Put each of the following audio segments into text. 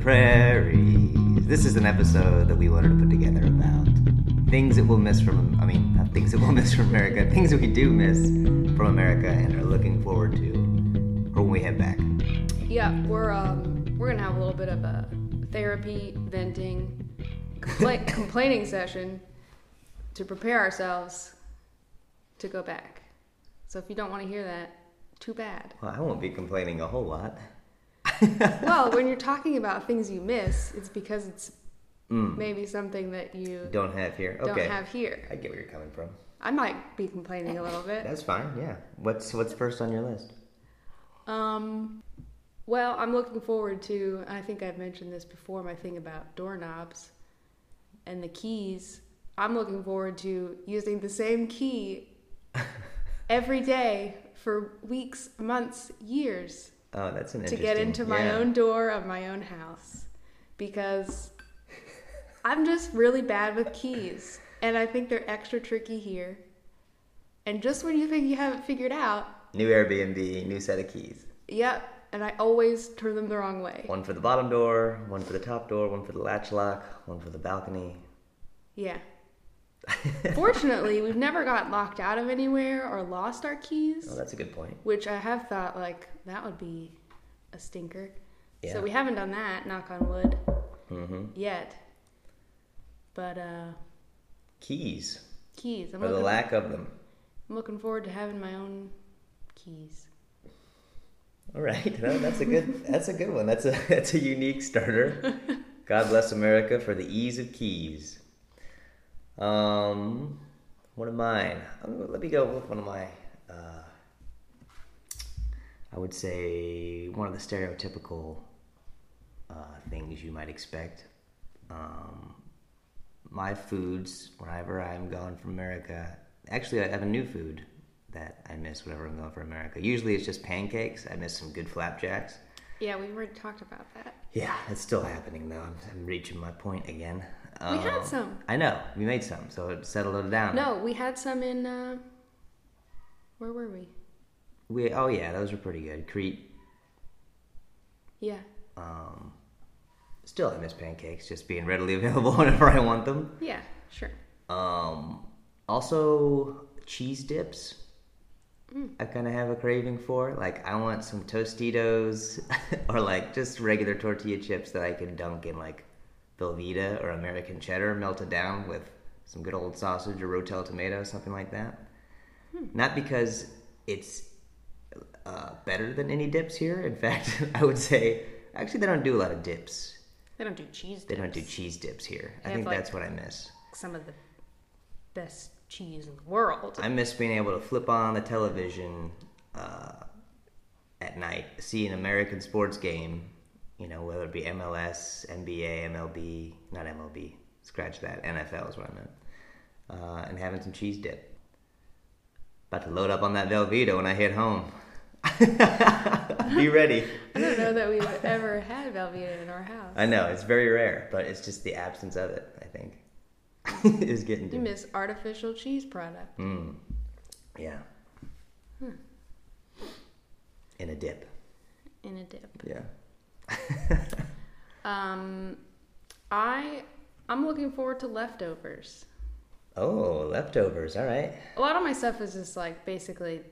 prairies. This is an episode that we wanted to put together about things that we'll miss from, I mean, not things that we'll miss from America, things that we do miss from America and are looking forward to for when we head back. Yeah, we're um we're gonna have a little bit of a therapy, venting, compla- complaining session to prepare ourselves to go back. So if you don't want to hear that, too bad. Well, I won't be complaining a whole lot. well, when you're talking about things you miss, it's because it's maybe something that you Don't have here. don't Okay. have here. I get where you're coming from. I might be complaining a little bit. That's fine, yeah. What's what's first on your list? Um, well, I'm looking forward to. I think I've mentioned this before. My thing about doorknobs and the keys. I'm looking forward to using the same key every day for weeks, months, years Oh, that's an interesting. to get into my yeah. own door of my own house because I'm just really bad with keys and I think they're extra tricky here. And just when you think you have it figured out, New Airbnb, new set of keys. yep, and I always turn them the wrong way. One for the bottom door, one for the top door, one for the latch lock, one for the balcony. Yeah. Fortunately, we've never got locked out of anywhere or lost our keys, Oh, that's a good point. which I have thought like that would be a stinker. Yeah. So we haven't done that, knock on wood, Mm-hmm. yet. But uh Keys, keys. I'm or the lack of them. I'm looking forward to having my own keys. All right, no, that's a good. That's a good one. That's a that's a unique starter. God bless America for the ease of keys. Um, one of mine. Um, Let me go with one of my. Uh, I would say one of the stereotypical uh, things you might expect. Um, my foods, whenever I'm gone from America, actually, I have a new food that I miss whenever I'm going from America. Usually it's just pancakes. I miss some good flapjacks. Yeah, we already talked about that. Yeah, it's still happening though. I'm, I'm reaching my point again. We had Um, some. I know. We made some, so it settled it down. No, we had some in uh where were we? We oh yeah, those were pretty good. Crete. Yeah. Um, still, I miss pancakes, just being readily available whenever I want them. Yeah, sure. Um, also, cheese dips. I kind of have a craving for. Like, I want some Tostitos or like just regular tortilla chips that I can dunk in like Velveeta or American cheddar, melted down with some good old sausage or Rotel tomato, something like that. Not because it's uh, better than any dips here. In fact, I would say actually they don't do a lot of dips. They don't do cheese. Dips. They don't do cheese dips here. I They have, think like- that's what I miss. some of the best cheese in the world. I miss being able to flip on the television uh, at night, see an American sports game, you know, whether it be MLS, NBA, MLB, not MLB, scratch that, NFL is what I meant, uh, and having some cheese dip. About to load up on that Velveeta when I hit home. be ready. I don't know that we've ever had Velveeta in our house. I know, it's very rare, but it's just the absence of it, I think, is getting to You miss artificial cheese product. Mm. Yeah. In a dip. in a dip. Yeah. Um, I I'm looking forward to leftovers. Oh, leftovers. All right. A lot of my stuff is just like basically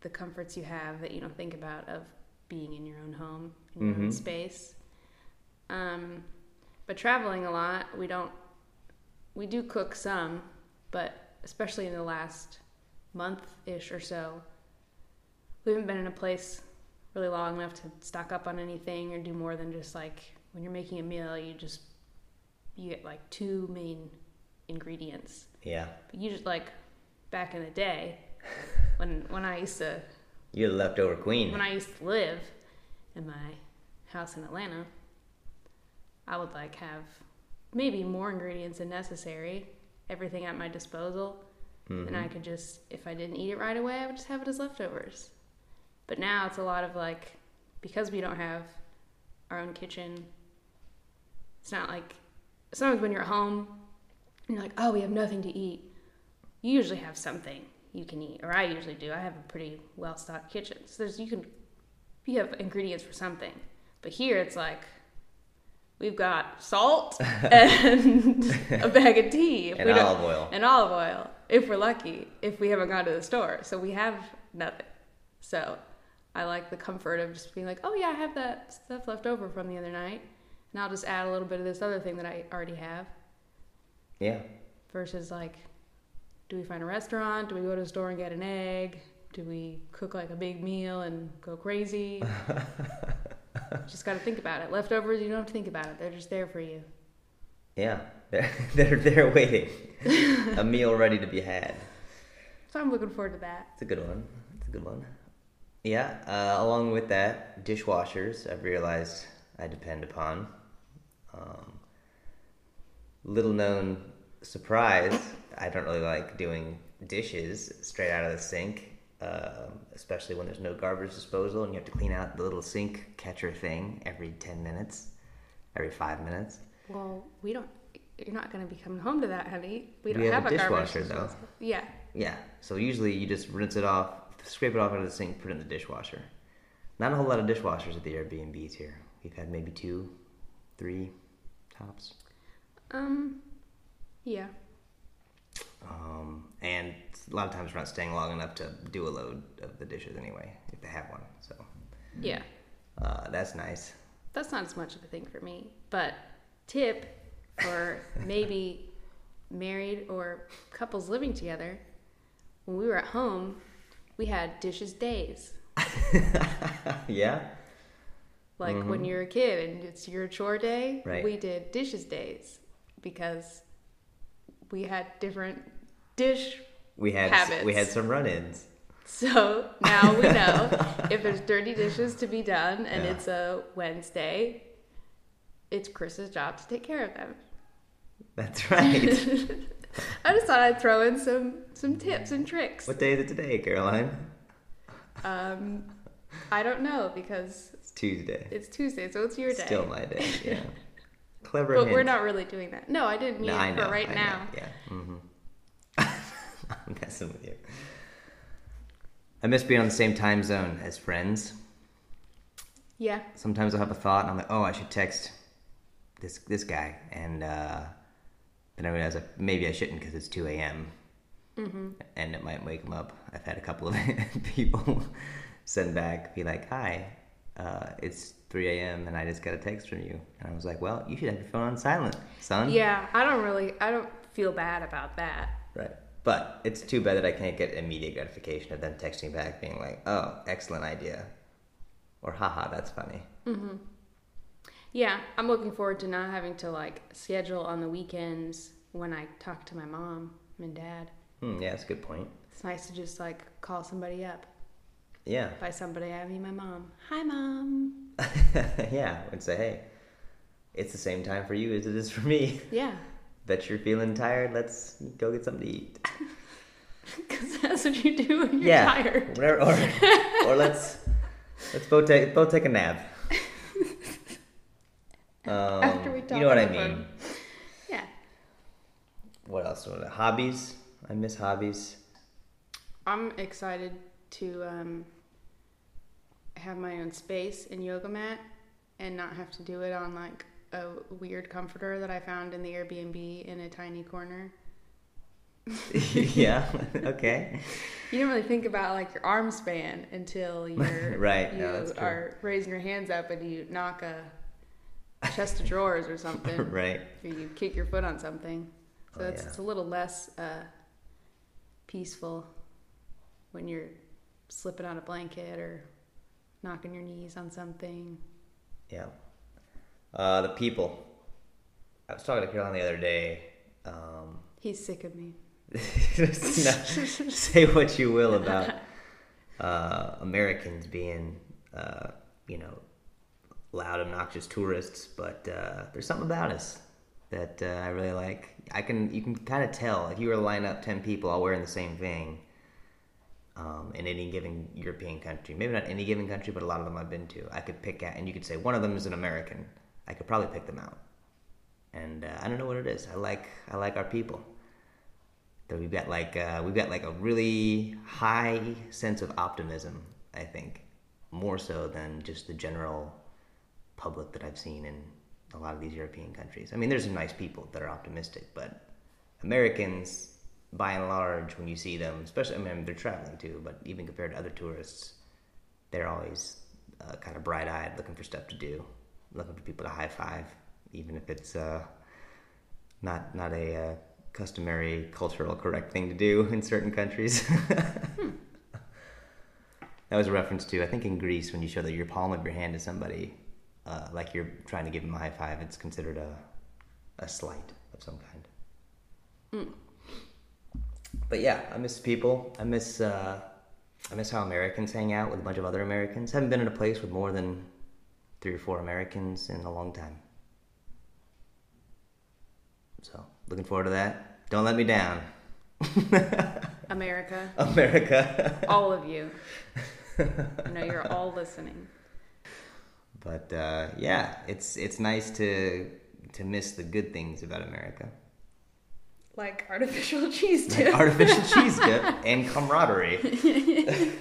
the comforts you have that you don't think about of being in your own home, in your own Mhm. space. Um, but traveling a lot, we don't. We do cook some, but especially in the last month ish or so, we haven't been in a place really long enough to stock up on anything or do more than just like when you're making a meal, you just you get like two main ingredients. Yeah. But you just like back in the day when when I used to You're the leftover queen. when I used to live in my house in Atlanta, I would like have maybe more ingredients than necessary, everything at my disposal. And I mm-hmm. could just, if I didn't eat it right away, I would just have it as leftovers. But now it's a lot of like, because we don't have our own kitchen, it's not like, sometimes when you're at home and you're like, oh, we have nothing to eat, you usually have something you can eat, or I usually do. I have a pretty well stocked kitchen. So there's, you can, you have ingredients for something. But here it's like, we've got salt and a bag of tea. If And we olive oil. And olive oil, if we're lucky, if we haven't gone to the store. So we have nothing. So I like the comfort of just being like, oh yeah, I have that stuff left over from the other night. And I'll just add a little bit of this other thing that I already have. Yeah. Versus like, do we find a restaurant? Do we go to the store and get an egg? Do we cook like a big meal and go crazy? just got to think about it. Leftovers, you don't have to think about it. They're just there for you. Yeah. They're they're they're waiting. a meal ready to be had. So I'm looking forward to that. It's a good one. It's a good one. Yeah. Uh, along with that, dishwashers. I've realized I depend upon. Um, little known surprise. I don't really like doing dishes straight out of the sink, um, especially when there's no garbage disposal and you have to clean out the little sink catcher thing every ten minutes, every five minutes. Well, we don't. You're not going to be coming home to that, honey. We We don't have have, a a, garbage dishwasher, though. Yeah. Yeah. So usually you just rinse it off, scrape it off out of the sink, put it in the dishwasher. Not a whole lot of dishwashers at the Airbnbs here. We've had maybe two, three tops. Um. Yeah. Um, and a lot of times we're not staying long enough to do a load of the dishes anyway, if they have one. So Yeah. uh, that's nice. That's not as much of a thing for me. But tip for maybe married or couples living together. When we were at home, we had dishes days. yeah. Like when you're a kid and it's your chore day, Mm-hmm. Right. we did dishes days because we had different dish. We had Habits. we had some run-ins. So now we know if there's dirty dishes to be done and Yeah. it's a Wednesday, it's Chris's job to take care of them. That's right. I just thought I'd throw in some some tips and tricks. what day is it today, Caroline? Um, I don't know because It's Tuesday. it's Tuesday, so it's your day. Still my day. Yeah. Clever. but we're not really doing that. No, I didn't mean No, it know. for right I now. Know. Yeah. Mm-hmm. I'm messing with you. I miss being on the same time zone as friends. Yeah. Sometimes I'll have a thought and I'm like, oh, I should text this this guy, and uh, then I realize like, maybe I shouldn't because it's 2 a.m. Mm-hmm. and it might wake him up. I've had a couple of people send back, be like, hi, uh, it's 3 a.m. and I just got a text from you, and I was like, well, you should have your phone on silent, son. Yeah, I don't really, I don't feel bad about that. Right. But it's too bad that I can't get immediate gratification of them texting back being like, oh, excellent idea. Or haha, that's funny. Yeah, I'm looking forward to not having to like schedule on the weekends when I talk to my mom and dad. Hmm, yeah, that's a good point. It's nice to just like call somebody up. Yeah. By somebody, I mean my mom. Hi, mom. yeah, and say, hey, it's the same time for you as it is for me. Yeah, Bet you're feeling tired. Let's go get something to eat. because that's what you do when you're yeah. tired. Whatever, or, or let's let's both take both take a nap. Um, After we talk you know what I mean. phone. Yeah. What else? Hobbies? I miss hobbies. I'm excited to um, have my own space and yoga mat and not have to do it on like a weird comforter that I found in the Airbnb in a tiny corner. yeah. okay. You don't really think about like your arm span until you're Right, You no, are raising your hands up and you knock a chest of drawers or something, right. or you kick your foot on something. So Oh, it's, yeah. it's a little less uh, peaceful when you're slipping on a blanket or knocking your knees on something. Yeah. Uh, the people. I was talking to Caroline the other day. Um, He's sick of me. no, say what you will about uh, Americans being, uh, you know, loud, obnoxious tourists, but uh, there's something about us that uh, I really like. I can, you can kind of tell if you were to line up ten people all wearing the same thing. Um, in any given European country, maybe not any given country, but a lot of them I've been to, I could pick out, and you could say one of them is an American. I could probably pick them out, and uh, I don't know what it is. I like, I like our people that we've got like uh, we've got like a really high sense of optimism. I think more so than just the general public that I've seen in a lot of these European countries. I mean, there's some nice people that are optimistic, but Americans, by and large, when you see them, especially I mean they're traveling too, but even compared to other tourists, they're always uh, kind of bright-eyed, looking for stuff to do, looking for people to high five, even if it's uh, not not a uh, customary cultural correct thing to do in certain countries. hmm. That was a reference to I think in Greece when you show that your palm of your hand to somebody, uh, like you're trying to give him a high five, it's considered a a slight of some kind. Mm. But yeah, I miss people. I miss uh, I miss how Americans hang out with a bunch of other Americans. Haven't been in a place with more than three or four Americans in a long time. So looking forward to that. Don't let me down. America. America. all of you. I know you're all listening. But uh, yeah, it's it's nice to to miss the good things about America. Like artificial cheese dip. Like artificial cheese dip and camaraderie.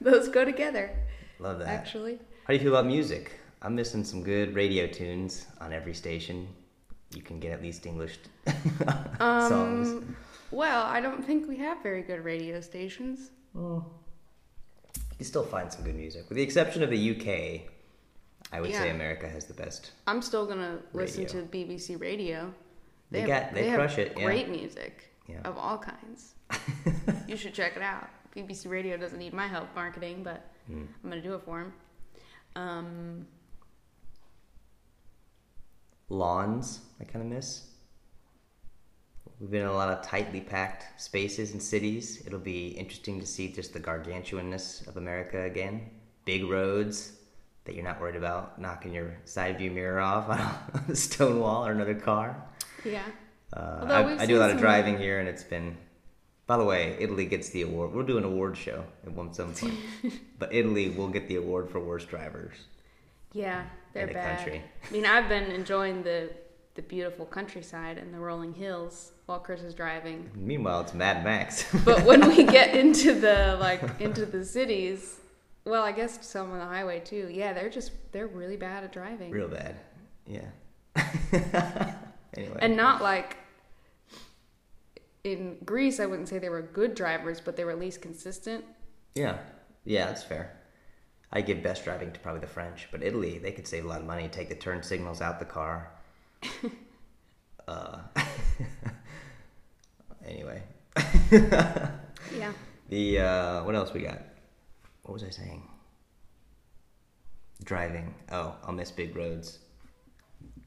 Those go together. Love that. Actually. How do you feel about music? I'm missing some good radio tunes on every station. You can get at least English um, songs. Well, I don't think we have very good radio stations. Well, you still find some good music, with the exception of the UK. I would yeah. say America has the best. I'm still gonna listen to BBC Radio. They, they have, they, they crush it. Great music yeah. of all kinds. you should check it out. BBC Radio doesn't need my help marketing, but mm. I'm gonna do it for them. Um, Lawns, I kind of miss. We've been in a lot of tightly packed spaces and cities. It'll be interesting to see just the gargantuanness of America again. Big roads that you're not worried about knocking your side view mirror off on a stone wall or another car. Yeah. Uh, I, I, do a lot of driving here, and it's been. By the way, Italy gets the award. We'll do an award show at one some point, but Italy will get the award for worst drivers. Yeah, they're bad. Country. I mean, I've been enjoying the the beautiful countryside and the rolling hills while Chris is driving. Meanwhile, it's Mad Max. but when we get into the like into the cities, well, I guess some on the highway too. Yeah, they're just they're really bad at driving. Real bad. Yeah. anyway. And not like in Greece, I wouldn't say they were good drivers, but they were at least consistent. Yeah. Yeah, that's fair. I give best driving to probably the French, but Italy, they could save a lot of money, take the turn signals out the car. uh, anyway. yeah. The uh, what else we got? What was I saying? Driving. Oh, I'll miss big roads.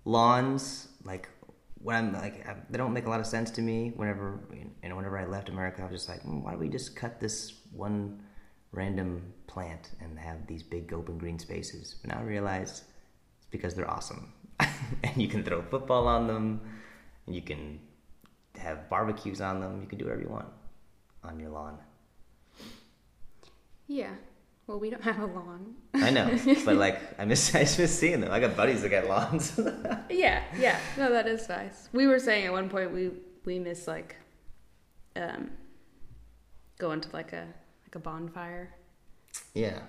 Lawns, like when I'm like, they don't make a lot of sense to me. Whenever know, whenever I left America, I was just like, mm, why don't we just cut this one random plant and have these big open green spaces? But now I realize it's because they're awesome, and you can throw football on them, and you can have barbecues on them. You can do whatever you want on your lawn. Yeah. Well, we don't have a lawn. I know, but like I miss I miss seeing them. I got buddies that got lawns. yeah, yeah. No, that is nice. We were saying at one point we we miss like um going to like a like a bonfire. Yeah.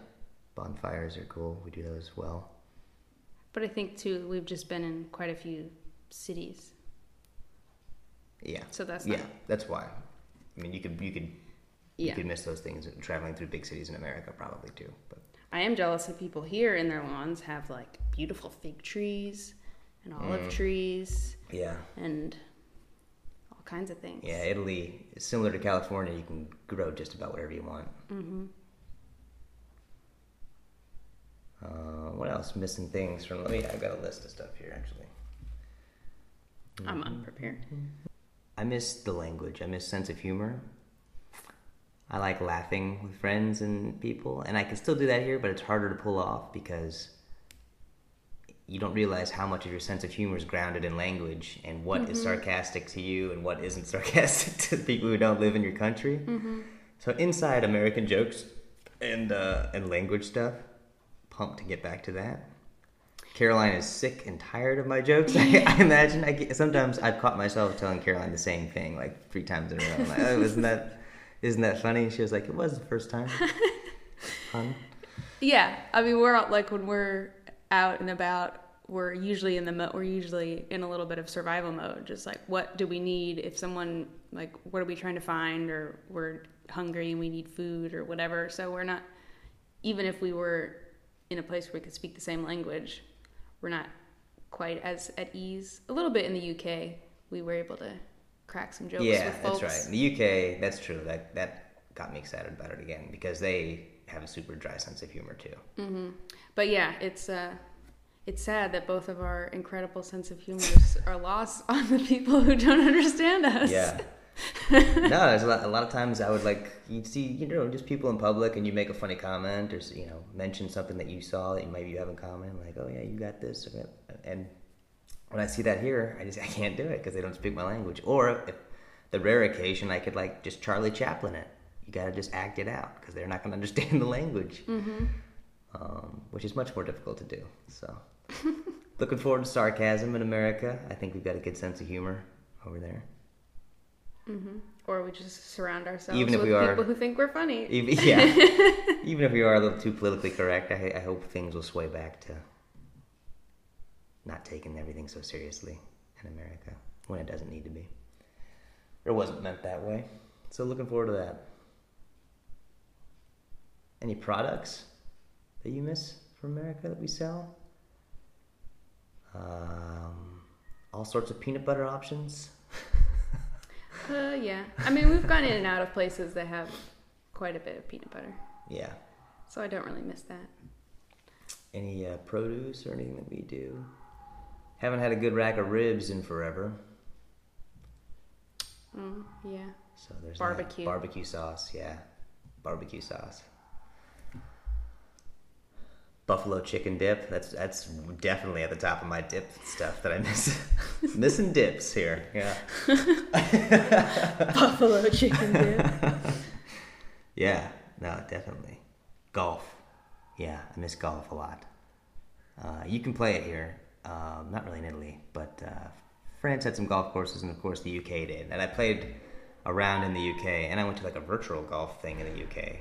Bonfires are cool. We do those well. But I think too we've just been in quite a few cities. Yeah. So that's yeah. That's why. I mean, you could you could yeah. you could miss those things traveling through big cities in America probably too. But I am jealous of people here in their lawns have like beautiful fig trees and olive mm. trees. Yeah. And all kinds of things. Yeah, Italy is similar to California. You can grow just about whatever you want. Mm-hmm. Uh, what else? Missing things from. Let me. I've got a list of stuff here actually. I'm unprepared. I miss the language. I miss sense of humor. I like laughing with friends and people, and I can still do that here, but it's harder to pull off because you don't realize how much of your sense of humor is grounded in language and what mm-hmm. is sarcastic to you and what isn't sarcastic to people who don't live in your country. Mm-hmm. So inside American jokes and uh, and language stuff, pumped to get back to that. Caroline is sick and tired of my jokes. I, I imagine. I get, sometimes I've caught myself telling Caroline the same thing like three times in a row. I'm like, oh, isn't that isn't that funny? And she was like, it was the first time. Fun. Yeah, I mean, we're out, like when we're out and about, we're usually in the mo- we're usually in a little bit of survival mode. Just like what do we need if someone like what are we trying to find or we're hungry and we need food or whatever. So we're not even if we were in a place where we could speak the same language, we're not quite as at ease. A little bit in the UK, we were able to crack some jokes yeah, with folks. that's right. In the UK, that's true. That that got me excited about it again because they have a super dry sense of humor too. hmm But yeah, it's uh, it's sad that both of our incredible sense of humors are lost on the people who don't understand us. Yeah. no, there's a lot, a lot of times I would like you'd see you know just people in public and you make a funny comment or you know mention something that you saw that maybe you have in common like oh yeah you got this and when I see that here I just I can't do it because they don't speak my language. Or if the rare occasion I could like just Charlie Chaplin it. You got to just act it out because they're not going to understand the language. Hmm um, which is much more difficult to do so. Looking forward to sarcasm in America. I think we've got a good sense of humor over there. hmm Or we just surround ourselves Even if with we are- people who think we're funny. Even, yeah. Even if we are a little too politically correct, I, I hope things will sway back to not taking everything so seriously in America when it doesn't need to be. It wasn't meant that way. So looking forward to that. Any products that you miss from America that we sell? Um, all sorts of peanut butter options. Uh, yeah. I mean, we've gone in and out of places that have quite a bit of peanut butter, Yeah. so I don't really miss that. Any uh, produce or anything that we do? Haven't had a good rack of ribs in forever. Mm, yeah. So there's. Barbecue. Barbecue sauce, yeah. Barbecue sauce. Buffalo chicken dip. That's that's definitely at the top of my dip stuff that I miss. Missing dips here. Yeah. Buffalo chicken dip. Yeah. No, definitely. Golf. Yeah, I miss golf a lot. Uh, you can play it here. Um, not really in Italy, but uh, France had some golf courses, and of course the UK did. And I played around in the UK, and I went to like a virtual golf thing in the UK.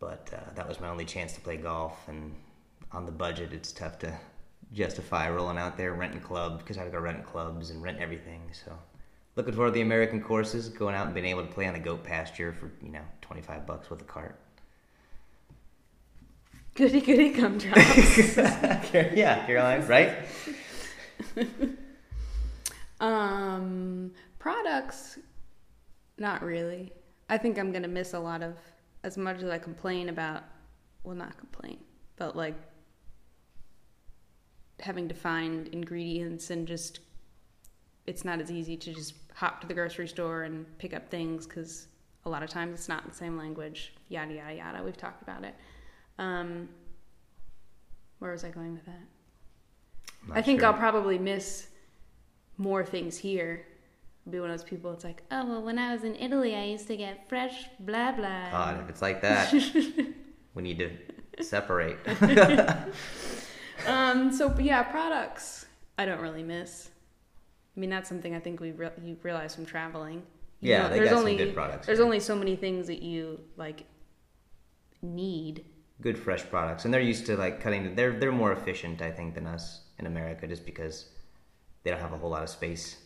But uh, that was my only chance to play golf, and on the budget, it's tough to justify rolling out there renting clubs because I had to go rent clubs and rent everything. So, looking forward to the American courses, going out and being able to play on a goat pasture for you know twenty five bucks with a cart. Goody goody gumdrops. yeah, Caroline, right? um, products, not really. I think I'm gonna miss a lot of as much as I complain about. Well, not complain, but like having to find ingredients and just it's not as easy to just hop to the grocery store and pick up things because a lot of times it's not the same language. Yada yada yada. We've talked about it. Um, where was I going with that? Not I think sure. I'll probably miss more things here. I'll be one of those people. It's like, oh well, when I was in Italy, I used to get fresh blah blah. God, if it's like that, we need to separate. Um. So yeah, products I don't really miss. I mean, that's something I think we re- you realize from traveling. You Yeah, know, they there's only there's here. only so many things that you like need. Good fresh products, and they're used to like cutting. They're they're more efficient, I think, than us in America, just because they don't have a whole lot of space,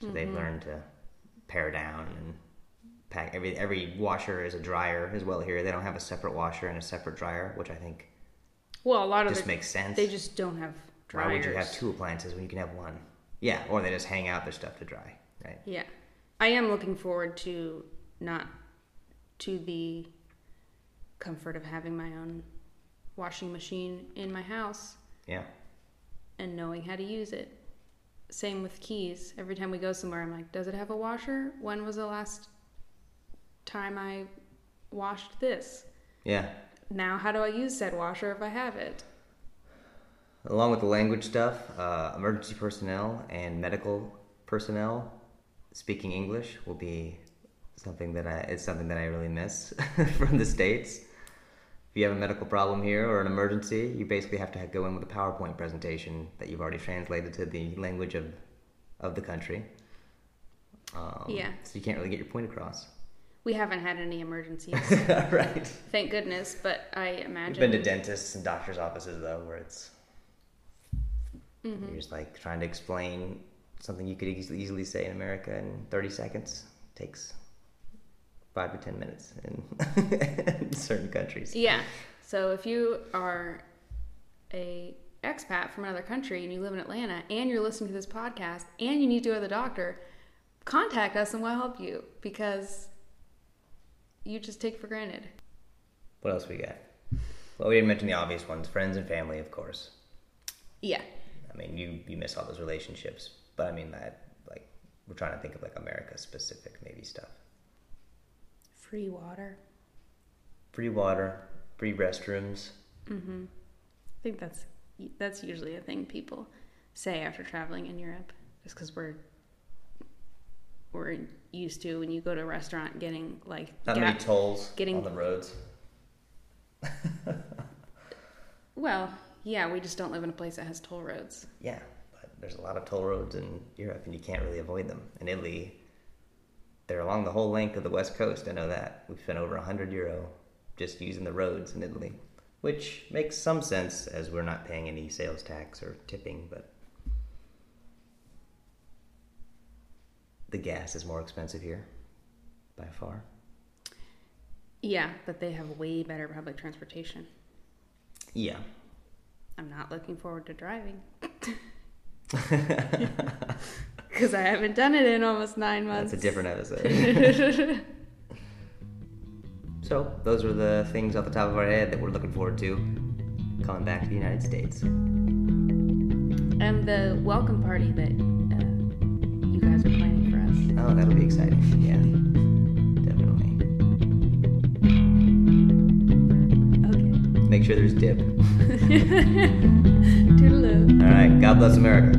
so they've Mm-hmm. learned to pare down and pack. Every every washer is a dryer as well here. They don't have a separate washer and a separate dryer, which I think Well, a lot of just it, makes sense. they just don't have dryers. Why would you have two appliances when you can have one? Yeah, or they just hang out their stuff to dry, right? Yeah. I am looking forward to not to the comfort of having my own washing machine in my house Yeah. and knowing how to use it. Same with keys. Every time we go somewhere, I'm like, does it have a washer? When was the last time I washed this? Yeah. Now, how do I use said washer if I have it? Along with the language stuff, uh, emergency personnel and medical personnel speaking English will be something that I it's something that I really miss from the states. If you have a medical problem here or an emergency, you basically have to go in with a PowerPoint presentation that you've already translated to the language of of the country. Um, Yeah. So you can't really get your point across. We haven't had any emergencies, right. thank goodness, but I imagine. I've been to dentists and doctors' offices though, where it's Mm-hmm. You're just like trying to explain something you could easily, easily say in America in 30 seconds. Takes five to 10 minutes in, in certain countries. Yeah. So if you are a expat from another country and you live in Atlanta and you're listening to this podcast and you need to go to the doctor, contact us and we'll help you because you just take for granted. What else we got? Well, we didn't mention the obvious ones friends and family, of course. Yeah. I mean, you, you miss all those relationships, but I mean, that, like, we're trying to think of like America specific maybe stuff. Free water. Free water, free restrooms. Mm-hmm. I think that's that's usually a thing people say after traveling in Europe, just because we're we're used to when you go to a restaurant getting like Not ga- many tolls getting- on the roads. well, yeah, we just don't live in a place that has toll roads. Yeah, but there's a lot of toll roads in Europe, and you can't really avoid them. In Italy, they're along the whole length of the west coast. I know that we've spent over 100 euro just using the roads in Italy, which makes some sense as we're not paying any sales tax or tipping, but the gas is more expensive here by far. Yeah, but they have way better public transportation. Yeah. I'm not looking forward to driving because I haven't done it in almost nine months. That's a different episode. so, those are the things off the top of our head that we're looking forward to coming back to the United States. and the welcome party that uh, you guys are planning for us. Oh, that'll be exciting. Yeah, definitely. Okay. Make sure there's dip. Toodaloo. All right. God bless America.